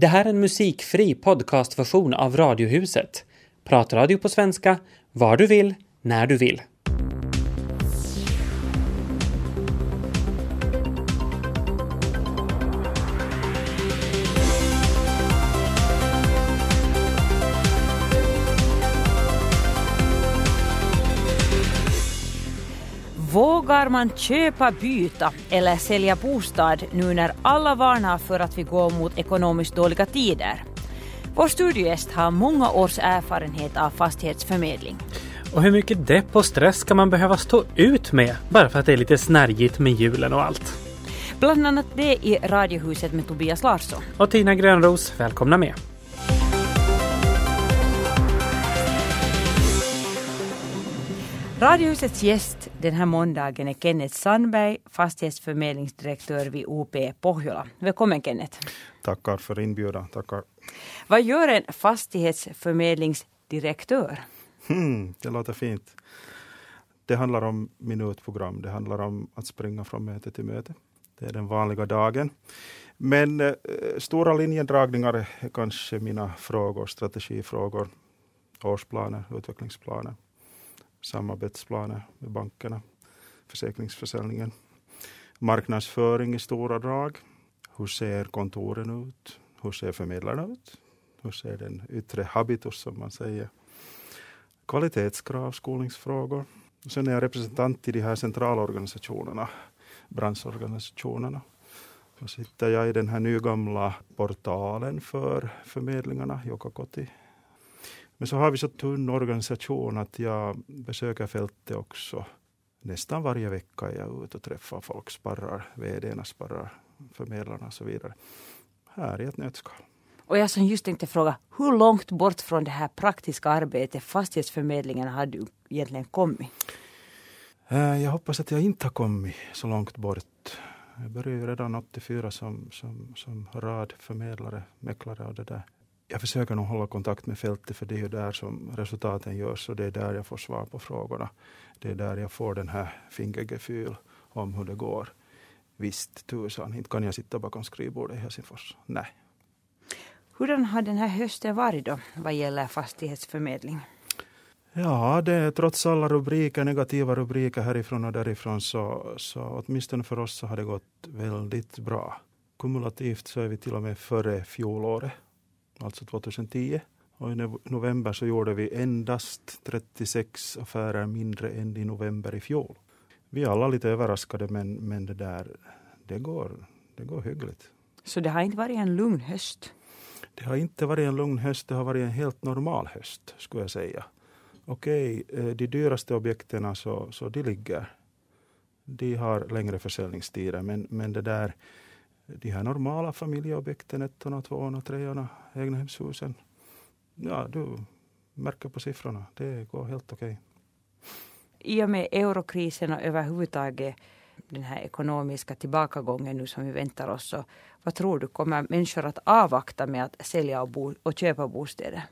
Det här är en musikfri podcastversion av Radiohuset. Pratradio på svenska, var du vill, när du vill. Man köpa, byta eller sälja bostad nu när alla varnar för att vi går mot ekonomiskt dåliga tider? Vår studiogäst har många års erfarenhet av fastighetsförmedling. Och hur mycket depp och stress ska man behöva stå ut med bara för att det är lite snärjigt med julen och allt? Bland annat det i Radiohuset med Tobias Larsson. Och Tina Grönros, välkomna med! Radiohusets gäst den här måndagen är Kenneth Sandberg, fastighetsförmedlingsdirektör vid OP Pohjola. Välkommen Kenneth. Tackar för inbjudan. Tackar. Vad gör en fastighetsförmedlingsdirektör? Hmm, det låter fint. Det handlar om minutprogram. Det handlar om att springa från möte till möte. Det är den vanliga dagen. Men eh, stora linjedragningar är kanske mina frågor, strategifrågor, årsplaner, utvecklingsplaner samarbetsplaner med bankerna, försäkringsförsäljningen, marknadsföring i stora drag. Hur ser kontoren ut? Hur ser förmedlarna ut? Hur ser den yttre habitus som man säger? Kvalitetskrav, skolningsfrågor. Sen är jag representant i de här centralorganisationerna, branschorganisationerna. Så sitter jag i den här nygamla portalen för förmedlingarna, Jokakoti, men så har vi så tunn organisation att jag besöker fältet också. Nästan varje vecka är jag ute och träffar folk, sparrar vdarna, sparrar förmedlarna och så vidare. Här i ett nötskal. Och jag som just tänkte fråga, hur långt bort från det här praktiska arbetet, fastighetsförmedlingen, har du egentligen kommit? Eh, jag hoppas att jag inte har kommit så långt bort. Jag började ju redan 84 som, som, som radförmedlare, mäklare och det där jag försöker nog hålla kontakt med fältet för det är ju där som resultaten görs och det är där jag får svar på frågorna. Det är där jag får den här fingergefühl om hur det går. Visst tusan, inte kan jag sitta bakom skrivbordet i Helsingfors. Nej. Hurdan har den här hösten varit då vad gäller fastighetsförmedling? Ja, det är trots alla rubriker, negativa rubriker härifrån och därifrån så, så åtminstone för oss så har det gått väldigt bra. Kumulativt så är vi till och med före fjolåret alltså 2010. Och i november så gjorde vi endast 36 affärer mindre än i november i fjol. Vi är alla lite överraskade men, men det där, det går, det går hyggligt. Så det har inte varit en lugn höst? Det har inte varit en lugn höst, det har varit en helt normal höst skulle jag säga. Okej, eh, de dyraste objekten så, så de ligger. De har längre försäljningstider men, men det där de här normala familjeobjekten, ettorna, tvåorna, treorna, egnahemshusen. Ja, du märker på siffrorna. Det går helt okej. I och med eurokrisen och överhuvudtaget den här ekonomiska tillbakagången nu som vi väntar oss. Så vad tror du, kommer människor att avvakta med att sälja och, bo, och köpa bostäder?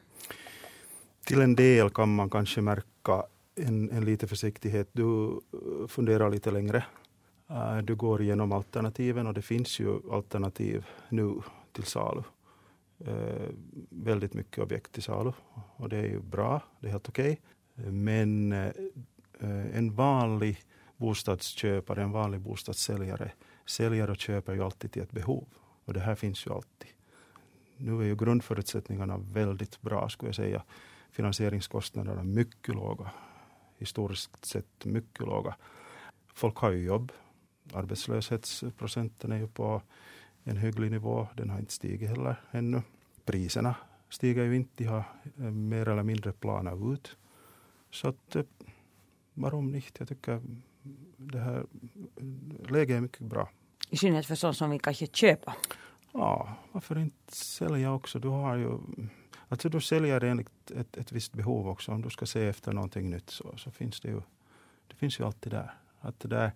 Till en del kan man kanske märka en, en lite försiktighet. Du funderar lite längre Eh, Eh, du går igenom alternativen och det finns ju alternativ nu till salu. Eh, väldigt mycket objekt till salu och det är ju bra, det är helt okej. Okay. Men eh, en vanlig bostadsköpare, en vanlig bostadssäljare säljer och köper ju alltid till ett behov och det här finns ju alltid. Nu är ju grundförutsättningarna väldigt bra skulle jag säga. Finansieringskostnaderna mycket låga, historiskt sett mycket låga. Folk har ju jobb, Arbetslöshetsprocenten är ju på en hygglig nivå. Den har inte stigit heller ännu. Priserna stiger ju inte. De har eh, mer eller mindre planat ut. Så att, eh, varom inte? Jag tycker det här läget är mycket bra. I synnerhet för sådana som vill kanske köpa? Ja, varför inte sälja också? Du har ju Alltså du säljer enligt ett, ett visst behov också. Om du ska se efter någonting nytt så, så finns det ju, det finns ju alltid där. Att det där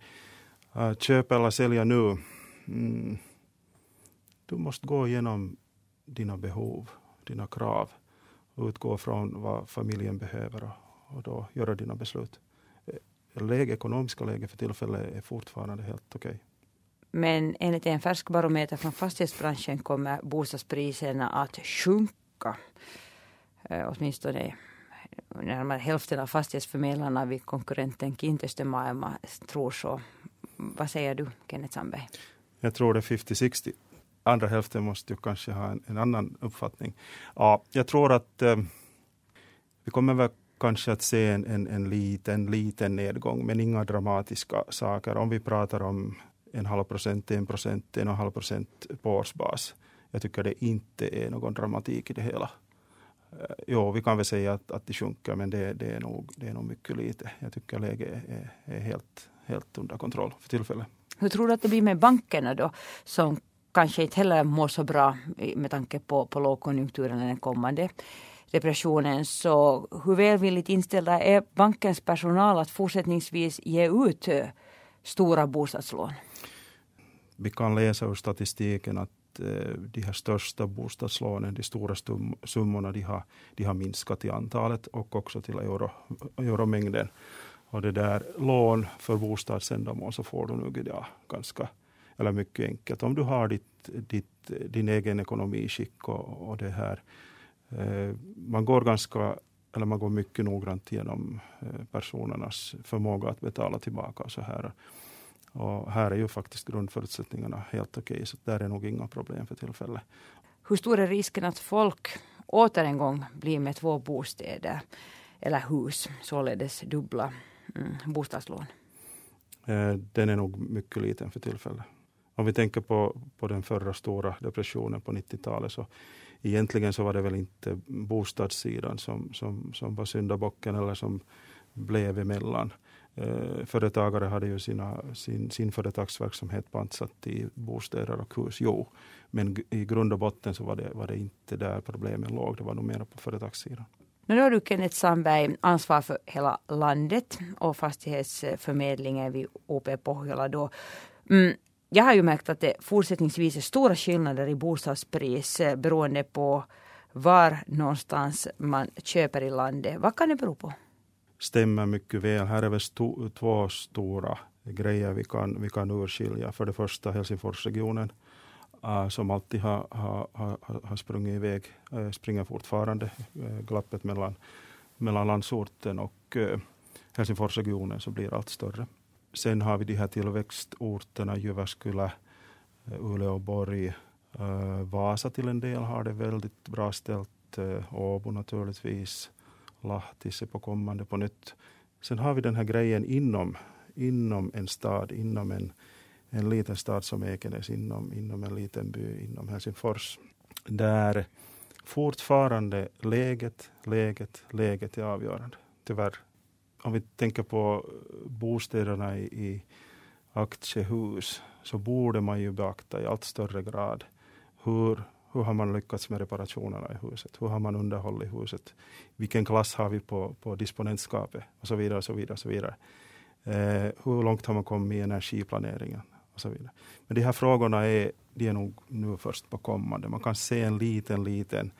Äh, uh, eller sälja nu. Mm. Du måste gå igenom dina behov, dina krav utgå från vad familjen behöver och, och då göra dina beslut. Eh, läge, ekonomiska läget för tillfället är fortfarande helt okej. Okay. Men enligt en färsk barometer från fastighetsbranschen kommer bostadspriserna att sjunka. Eh, åtminstone närmare hälften av fastighetsförmedlarna vid konkurrenten Kintestö tror så. Vad säger du, Kenneth Sandberg? Jag tror det är 50-60. Andra hälften måste ju kanske ha en, en, annan uppfattning. Ja, jag tror att eh, vi kommer väl kanske att se en, en, en liten, liten nedgång, men inga dramatiska saker. Om vi pratar om en halv procent, en procent, en och en halv procent på årsbas. Jag tycker det inte är någon dramatik i det hela. Eh, jo, vi kan väl säga att, att det sjunker, men det, det, är nog, det är nog mycket lite. Jag tycker läget är, är helt, helt under kontroll för tillfället. Hur tror du att det blir med bankerna då, som kanske inte heller mår så bra med tanke på, på lågkonjunkturen den kommande depressionen. Så hur välvilligt inställda är bankens personal att fortsättningsvis ge ut eh, stora bostadslån? Vi kan läsa ur statistiken att Eh, de här största bostadslånen, de stora summorna, de har, de har minskat i antalet och också till euro, euromängden. Och det där lån för bostadsändamål så får du nog idag ganska, eller mycket enkelt. Om du har ditt, ditt, din egen ekonomiskick och, och det här. Eh, man går ganska eller man går mycket noggrant igenom eh, personernas förmåga att betala tillbaka. Och så här. Och här är ju faktiskt grundförutsättningarna helt okej, okay, så där är nog inga problem för tillfället. Hur stor är risken att folk åter en gång blir med två bostäder eller hus, således dubbla Mm, bostadslån? Eh, den är nog mycket liten för tillfället. Om vi tänker på, på den förra stora depressionen på 90-talet så egentligen så var det väl inte bostadssidan som, som, som var syndabocken eller som blev emellan. Eh, företagare hade ju sina, sin, sin företagsverksamhet pantsatt i bostäder och hus. Jo, men i grund och botten så var det, var det inte där problemen låg. Det var nog mer på företagssidan. Nu har du Kenneth Sandberg ansvar för hela landet och fastighetsförmedlingen vid OP Pohjola. Då. Mm, jag har ju märkt att det fortsättningsvis är stora skillnader i bostadspris eh, beroende på var någonstans man köper i landet. Vad kan det bero på? stämmer mycket väl. Här är väl sto, två stora grejer vi kan, vi kan urskilja. För det första Helsingforsregionen uh, som alltid har, har, har, har sprungit iväg, uh, springer fortfarande. Uh, glappet mellan, mellan landsorten och uh, Helsingforsregionen så blir allt större. Sen har vi de här tillväxtorterna Jyväskylä, Uleåborg, Vasa till en del har det väldigt bra ställt. Åbo naturligtvis. Lahti är på kommande på nytt. Sen har vi den här grejen inom, inom en stad, inom en, en liten stad som Ekenäs, inom, inom en liten by, inom Helsingfors. Där fortfarande läget, läget, läget är avgörande. Tyvärr. Om vi tänker på bostäderna i, i aktiehus så borde man ju beakta i allt större grad hur hur har man lyckats med reparationerna i huset? Hur har man underhållit huset? Vilken klass har vi på, på disponentskapet? Och så vidare. Och så vidare, och så vidare. Eh, hur långt har man kommit i energiplaneringen? Så vidare. Men de här frågorna är, de är nog nu först på kommande. Man kan se en liten, liten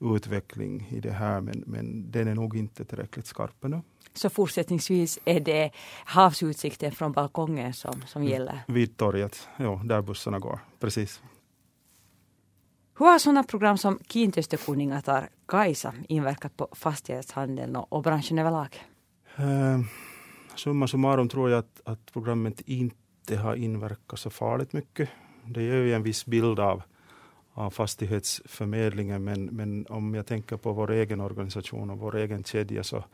utveckling i det här, men, men den är nog inte tillräckligt skarp ännu. Så fortsättningsvis är det havsutsikten från balkongen som, som gäller? Vid torget, ja, där bussarna går. Precis. Hur har sådana program som Kiinteistökuningatar Kaisa inverkat på fastighetshandeln och, och branschen överlag? Uh, summa summarum tror jag att, att programmet inte har inverkat så farligt mycket. Det ger ju en viss bild av, av fastighetsförmedlingen men, men om jag tänker på vår egen organisation och vår egen kedja så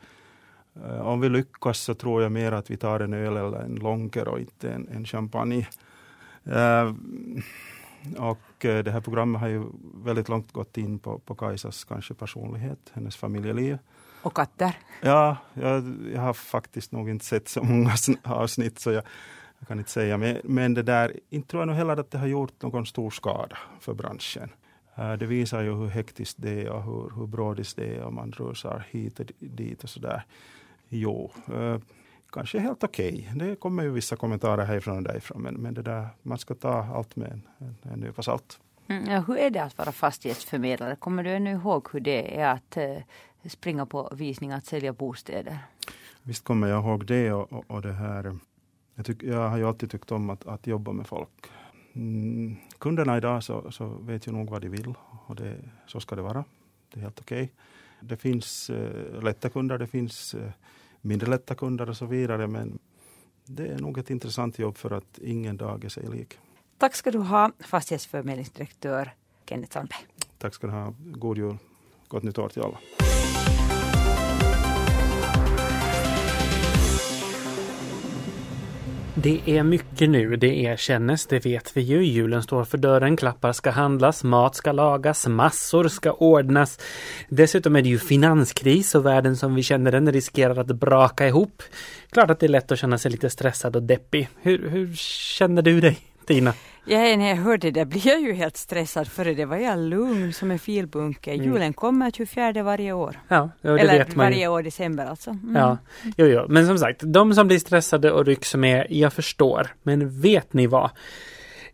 uh, om vi lyckas så tror jag mer att vi tar en öl eller en långker och inte en, en champagne. Uh, och eh, det här programmet har ju väldigt långt gått in på, på Kajsas kanske personlighet, hennes familjeliv. Och katter? Ja, jag, jag har faktiskt nog inte sett så många avsnitt så jag, jag kan inte säga. Men, men det där, inte tror jag nog heller att det har gjort någon stor skada för branschen. Uh, det visar ju hur hektiskt det är och hur, hur brådis det är om man rusar hit och dit och sådär. Jo, uh, kanske helt okej. Okay. Det kommer ju vissa kommentarer härifrån och därifrån, men, men det där, man ska ta allt med en, en, en nypa salt. Mm, ja, hur är det att vara fastighetsförmedlare? Kommer du ännu ihåg hur det är att eh, springa på visningar, att sälja bostäder? Visst kommer jag ihåg det och, och, och det här. Jag, tyck, jag har ju alltid tyckt om att, att jobba med folk. Mm, kunderna idag så, så vet ju nog vad de vill och det, så ska det vara. Det är helt okej. Okay. Det finns eh, lätta kunder, det finns eh, mindre lätta kunder och så vidare men det är nog ett intressant jobb för att ingen dag är sig lik. Tack ska du ha, fastighetsförmedlingsdirektör Kenneth Sandberg. Tack ska du ha. God jul. Gott nytt år till alla. Det är mycket nu, det erkännes, det vet vi ju. Julen står för dörren, klappar ska handlas, mat ska lagas, massor ska ordnas. Dessutom är det ju finanskris och världen som vi känner den riskerar att braka ihop. Klart att det är lätt att känna sig lite stressad och deppig. Hur, hur känner du dig, Tina? Ja, när jag hörde det blev jag ju helt stressad före det var jag lugn som en filbunke. Mm. Julen kommer 24 varje år. Ja, det Eller vet man varje år december alltså. Mm. Ja, jo, jo. Men som sagt, de som blir stressade och rycks med, jag förstår. Men vet ni vad?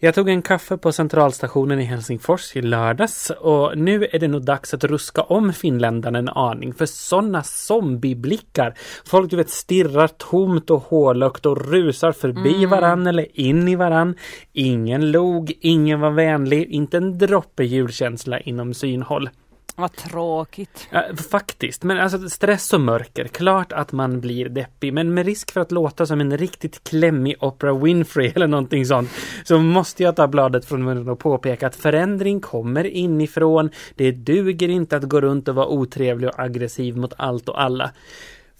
Jag tog en kaffe på centralstationen i Helsingfors i lördags och nu är det nog dags att ruska om finländarna en aning för sådana zombieblickar. Folk du vet stirrar tomt och hålögt och rusar förbi mm. varann eller in i varann. Ingen log, ingen var vänlig, inte en droppe julkänsla inom synhåll. Vad tråkigt. Ja, faktiskt, men alltså stress och mörker. Klart att man blir deppig, men med risk för att låta som en riktigt klämmig Oprah Winfrey eller någonting sånt, så måste jag ta bladet från munnen och påpeka att förändring kommer inifrån. Det duger inte att gå runt och vara otrevlig och aggressiv mot allt och alla.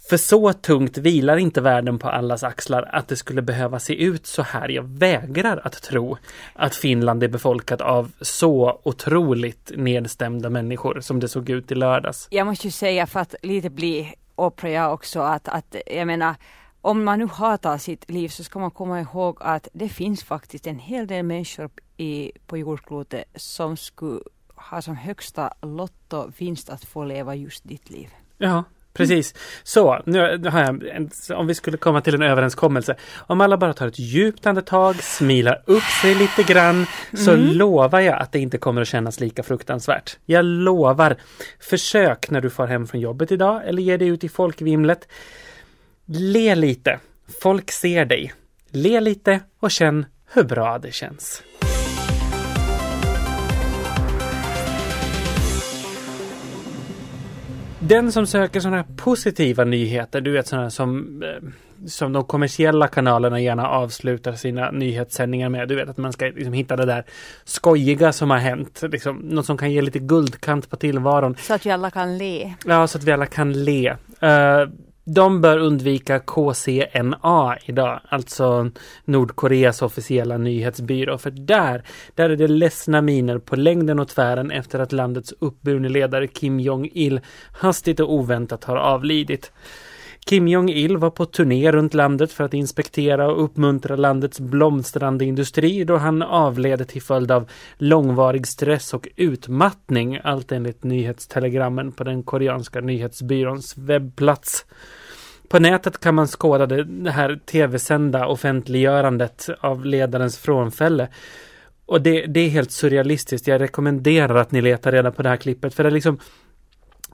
För så tungt vilar inte världen på allas axlar att det skulle behöva se ut så här. Jag vägrar att tro att Finland är befolkat av så otroligt nedstämda människor som det såg ut i lördags. Jag måste ju säga för att lite bli jag också att, att jag menar om man nu hatar sitt liv så ska man komma ihåg att det finns faktiskt en hel del människor i, på jordklotet som skulle ha som högsta lottovinst att få leva just ditt liv. Ja, Precis. Så, nu har jag, en, om vi skulle komma till en överenskommelse. Om alla bara tar ett djupt andetag, smilar upp sig lite grann, så mm. lovar jag att det inte kommer att kännas lika fruktansvärt. Jag lovar. Försök när du far hem från jobbet idag eller ger dig ut i folkvimlet. Le lite. Folk ser dig. Le lite och känn hur bra det känns. Den som söker sådana här positiva nyheter, du vet sådana som, eh, som de kommersiella kanalerna gärna avslutar sina nyhetssändningar med. Du vet att man ska liksom hitta det där skojiga som har hänt. Liksom, något som kan ge lite guldkant på tillvaron. Så att vi alla kan le. Ja, så att vi alla kan le. Uh, de bör undvika KCNA idag, alltså Nordkoreas officiella nyhetsbyrå. För där, där är det ledsna miner på längden och tvären efter att landets uppburne ledare Kim Jong-Il hastigt och oväntat har avlidit. Kim Jong-Il var på turné runt landet för att inspektera och uppmuntra landets blomstrande industri då han avled till följd av långvarig stress och utmattning, allt enligt nyhetstelegrammen på den koreanska nyhetsbyråns webbplats. På nätet kan man skåda det här tv-sända offentliggörandet av ledarens frånfälle. Och det, det är helt surrealistiskt. Jag rekommenderar att ni letar reda på det här klippet för det är liksom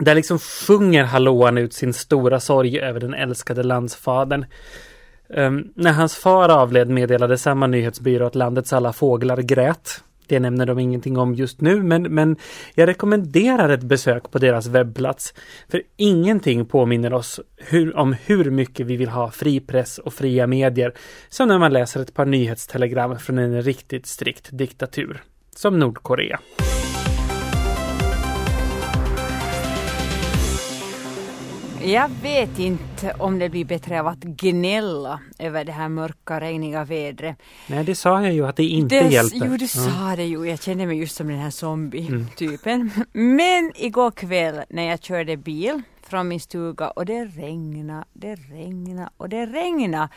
där liksom sjunger hallåan ut sin stora sorg över den älskade landsfadern. Um, när hans far avled meddelade samma nyhetsbyrå att landets alla fåglar grät. Det nämner de ingenting om just nu, men, men jag rekommenderar ett besök på deras webbplats. För ingenting påminner oss hur, om hur mycket vi vill ha fri press och fria medier som när man läser ett par nyhetstelegram från en riktigt strikt diktatur, som Nordkorea. Jag vet inte om det blir bättre av att gnälla över det här mörka, regniga vädret. Nej, det sa jag ju att det inte det, hjälper. Jo, du sa det ju. Jag kände mig just som den här zombie-typen. Mm. Men igår kväll när jag körde bil från min stuga och det regnade, det regnade och det regnade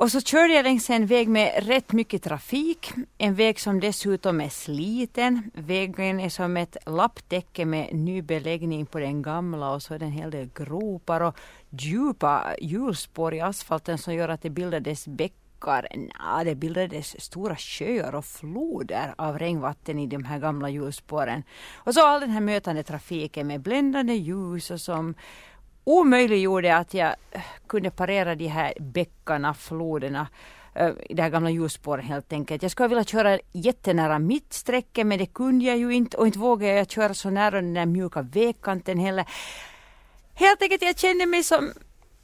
och så körde jag längs en väg med rätt mycket trafik. En väg som dessutom är sliten. Vägen är som ett lapptäcke med ny beläggning på den gamla och så är det en hel del gropar och djupa hjulspår i asfalten som gör att det bildades bäckar. nja, det bildades stora sjöar och floder av regnvatten i de här gamla hjulspåren. Och så all den här mötande trafiken med bländande ljus och som omöjliggjorde att jag eh, kunde parera de här bäckarna, floderna. Eh, i det här gamla hjulspåret helt enkelt. Jag skulle vilja köra jättenära mittsträcket men det kunde jag ju inte och inte vågade jag köra så nära den där mjuka vägkanten heller. Helt enkelt, jag kände mig som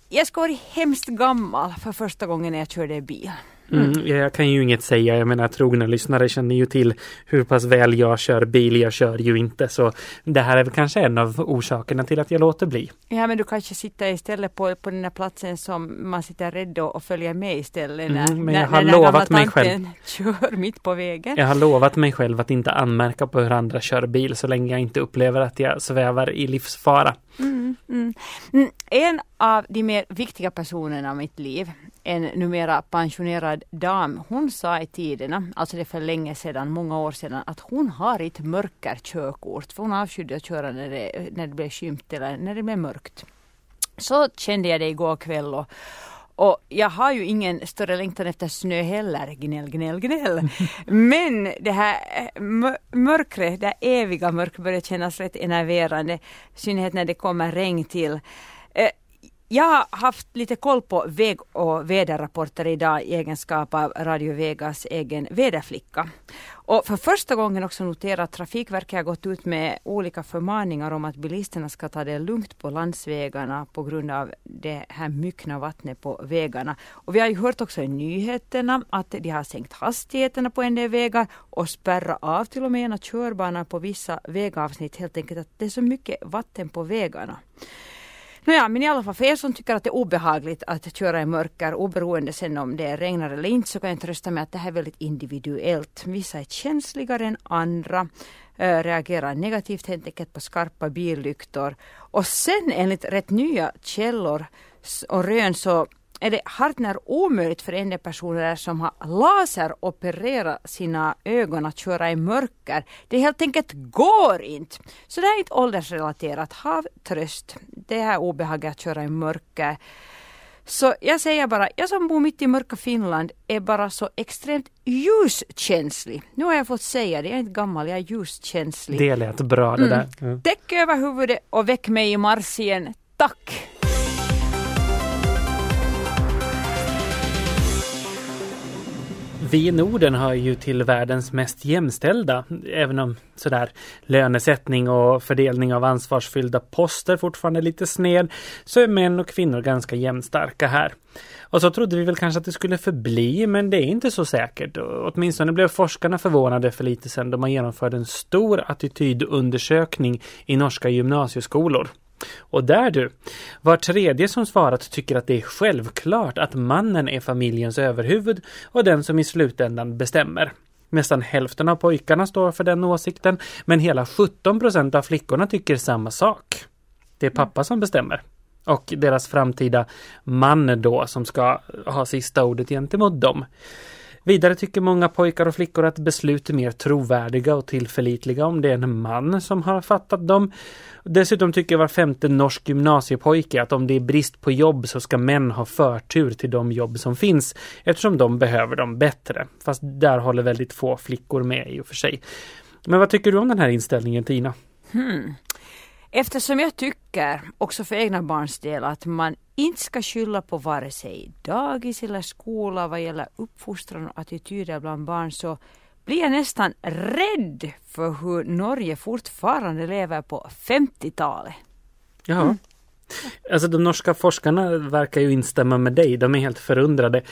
jag skulle varit hemskt gammal för första gången när jag körde bil. Mm, jag kan ju inget säga, jag menar trogna lyssnare känner ju till hur pass väl jag kör bil, jag kör ju inte så det här är väl kanske en av orsakerna till att jag låter bli. Ja men du kanske sitter istället på, på den här platsen som man sitter rädd och följer med istället när, Mm, men jag när, har när lovat gamla mig själv. kör mitt på vägen. Jag har lovat mig själv att inte anmärka på hur andra kör bil så länge jag inte upplever att jag svävar i livsfara. Mm, mm. Mm, En av de mer viktiga personerna i mitt liv, en numera pensionerad dam, hon sa i tiderna, alltså det är för länge sedan, många år sedan, att hon har ett mörkerkörkort. För hon avskydde att köra när det, när det blev skymt eller när det blev mörkt. Så kände jag det igår kväll och, och jag har ju ingen större längtan efter snö heller, gnäll, gnäll, gnäll. Men det här mö- mörkret, det här eviga mörkret börjar kännas rätt enerverande. I synnerhet när det kommer regn till. Jag har haft lite koll på väg och väderrapporter idag i egenskap av Radio Vegas egen väderflicka. Och för första gången också notera att Trafikverket har gått ut med olika förmaningar om att bilisterna ska ta det lugnt på landsvägarna på grund av det här myckna vattnet på vägarna. Och vi har ju hört också i nyheterna att de har sänkt hastigheterna på en del vägar och spärrat av till och med ena körbanan på vissa vägavsnitt helt enkelt att det är så mycket vatten på vägarna. Nåja, men i alla fall för er som tycker att det är obehagligt att köra i mörker oberoende sen om det regnar eller inte så kan jag trösta med att det här är väldigt individuellt. Vissa är känsligare än andra, äh, reagerar negativt helt enkelt på skarpa billyktor. Och sen enligt rätt nya källor och rön så är det hart när omöjligt för en del personer som har laseropererat sina ögon att köra i mörker. Det helt enkelt går inte. Så det här är inte åldersrelaterat. Hav tröst. Det här obehaget att köra i mörker. Så jag säger bara, jag som bor mitt i mörka Finland är bara så extremt ljuskänslig. Nu har jag fått säga det, jag är inte gammal, jag är ljuskänslig. Det lät bra det där. Mm. Täck över huvudet och väck mig i mars igen. Tack! Vi i Norden har ju till världens mest jämställda, även om sådär lönesättning och fördelning av ansvarsfyllda poster fortfarande är lite sned, så är män och kvinnor ganska jämnstarka här. Och så trodde vi väl kanske att det skulle förbli, men det är inte så säkert. Åtminstone blev forskarna förvånade för lite sedan då man genomförde en stor attitydundersökning i norska gymnasieskolor. Och där du, var tredje som svarat tycker att det är självklart att mannen är familjens överhuvud och den som i slutändan bestämmer. Nästan hälften av pojkarna står för den åsikten, men hela 17 procent av flickorna tycker samma sak. Det är pappa som bestämmer. Och deras framtida man då som ska ha sista ordet gentemot dem. Vidare tycker många pojkar och flickor att beslut är mer trovärdiga och tillförlitliga om det är en man som har fattat dem. Dessutom tycker var femte norsk gymnasiepojke att om det är brist på jobb så ska män ha förtur till de jobb som finns eftersom de behöver dem bättre. Fast där håller väldigt få flickor med i och för sig. Men vad tycker du om den här inställningen Tina? Hmm. Eftersom jag tycker, också för egna barns del, att man inte ska skylla på vare sig dagis eller skola vad gäller uppfostran och attityder bland barn så blir jag nästan rädd för hur Norge fortfarande lever på 50-talet. Ja. Alltså de norska forskarna verkar ju instämma med dig. De är helt förundrade.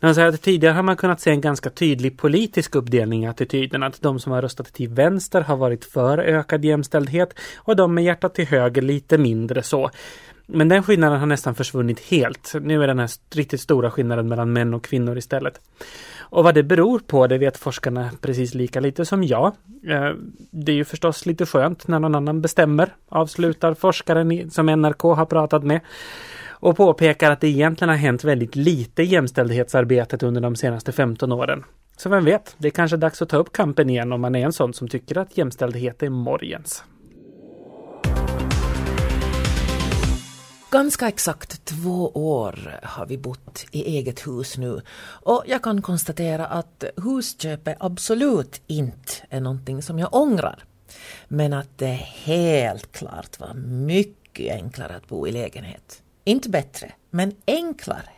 De säger att tidigare har man kunnat se en ganska tydlig politisk uppdelning i attityden. Att de som har röstat till vänster har varit för ökad jämställdhet och de med hjärtat till höger lite mindre så. Men den skillnaden har nästan försvunnit helt. Nu är den här riktigt stora skillnaden mellan män och kvinnor istället. Och vad det beror på det vet forskarna precis lika lite som jag. Eh, det är ju förstås lite skönt när någon annan bestämmer, avslutar forskaren som NRK har pratat med. Och påpekar att det egentligen har hänt väldigt lite i jämställdhetsarbetet under de senaste 15 åren. Så vem vet, det är kanske dags att ta upp kampen igen om man är en sån som tycker att jämställdhet är morgens. Ganska exakt två år har vi bott i eget hus nu och jag kan konstatera att husköpet absolut inte är någonting som jag ångrar. Men att det helt klart var mycket enklare att bo i lägenhet. Inte bättre, men enklare.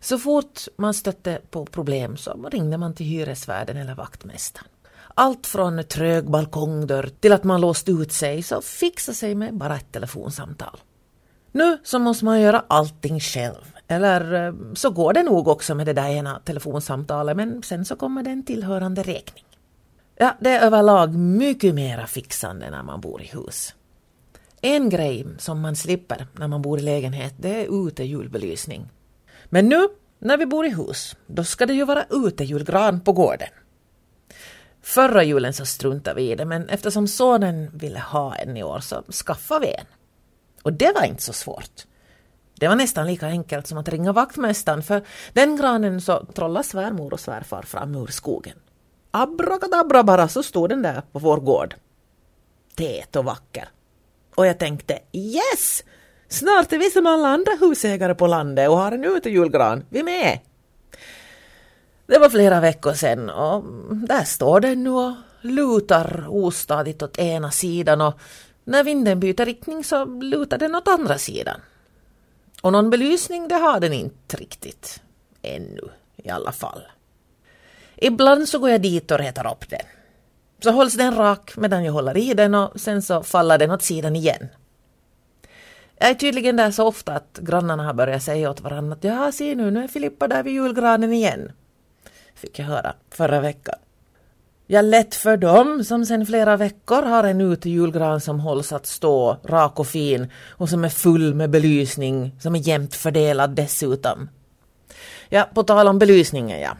Så fort man stötte på problem så ringde man till hyresvärden eller vaktmästaren. Allt från trög balkongdörr till att man låst ut sig så fixade sig med bara ett telefonsamtal. Nu så måste man göra allting själv. Eller eh, så går det nog också med det där ena telefonsamtalet men sen så kommer den tillhörande räkning. Ja, det är överlag mycket mera fixande när man bor i hus. En grej som man slipper när man bor i lägenhet det är utejulbelysning. Men nu när vi bor i hus, då ska det ju vara utejulgran på gården. Förra julen så struntade vi i det men eftersom sonen ville ha en i år så skaffade vi en. Och det var inte så svårt. Det var nästan lika enkelt som att ringa vaktmästaren för den granen så trollade svärmor och svärfar fram ur skogen. Abrakadabra bara så stod den där på vår gård. Tät och vacker. Och jag tänkte yes! Snart är vi som alla andra husägare på landet och har en utejulgran. Vi med! Det var flera veckor sedan och där står den nu och lutar ostadigt åt ena sidan och när vinden byter riktning så lutar den åt andra sidan. Och någon belysning det har den inte riktigt. Ännu i alla fall. Ibland så går jag dit och retar upp den. Så hålls den rak medan jag håller i den och sen så faller den åt sidan igen. Jag är tydligen där så ofta att grannarna har börjat säga åt varandra att ja, se nu, nu är Filippa där vid julgranen igen. Fick jag höra förra veckan. Ja, lätt för dem som sedan flera veckor har en utejulgran som hålls att stå rak och fin och som är full med belysning som är jämnt fördelad dessutom. Ja, på tal om belysningen ja.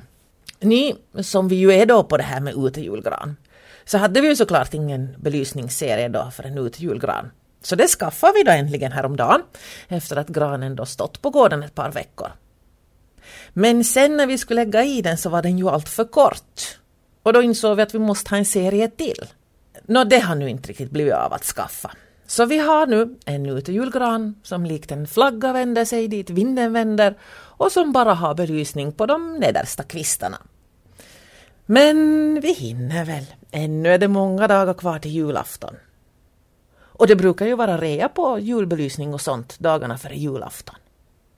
Ni som vi ju är då på det här med utejulgran så hade vi ju såklart ingen belysningsserie då för en utejulgran. Så det skaffade vi då äntligen häromdagen efter att granen då stått på gården ett par veckor. Men sen när vi skulle lägga i den så var den ju allt för kort. Och då insåg vi att vi måste ha en serie till. Nå, det har nu inte riktigt blivit av att skaffa. Så vi har nu en utejulgran som likt en flagga vänder sig dit vinden vänder och som bara har belysning på de nedersta kvistarna. Men vi hinner väl. Ännu är det många dagar kvar till julafton. Och det brukar ju vara rea på julbelysning och sånt dagarna före julafton.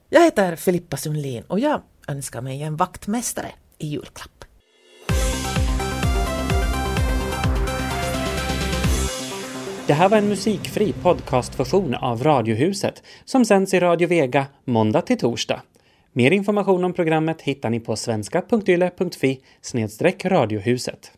Jag heter Filippa Sundlin och jag önskar mig en vaktmästare i julklapp. Det här var en musikfri podcastversion av Radiohuset som sänds i Radio Vega måndag till torsdag. Mer information om programmet hittar ni på svenska.yle.fi radiohuset.